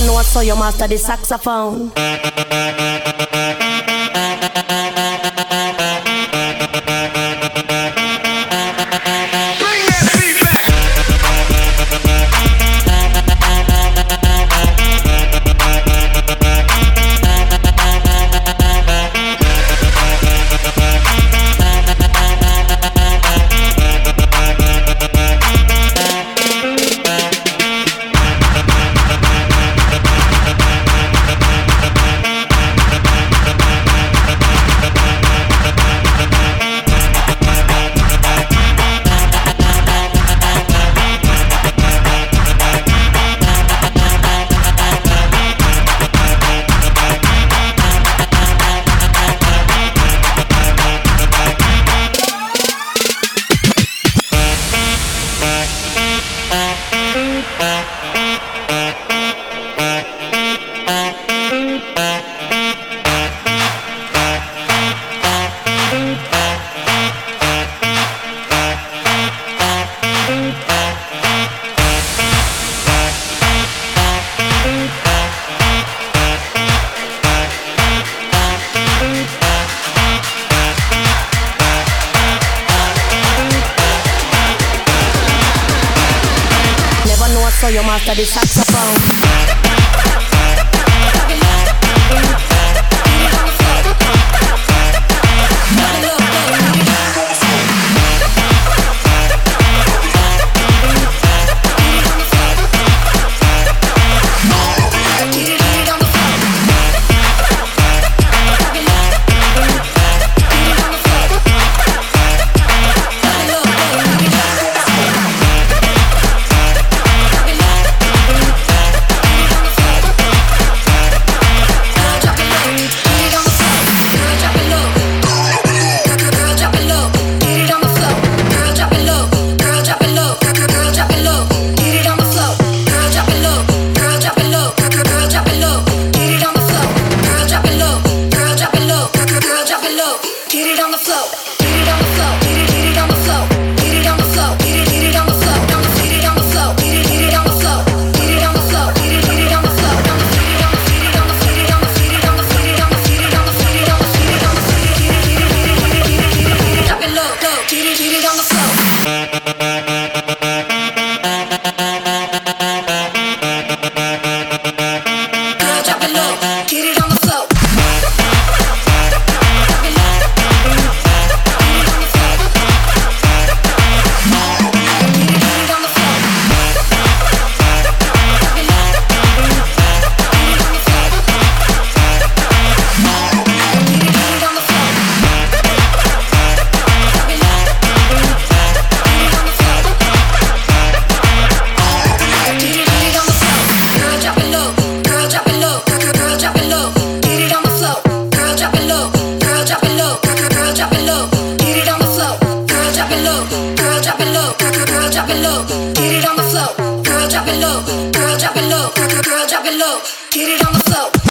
never know, so your master the saxophone. so you master the saxophone. Get it on the floor. low, get it on the flow. Girl, drop it low, girl, drop it low, girl, girl, girl drop it low, get it on the flow.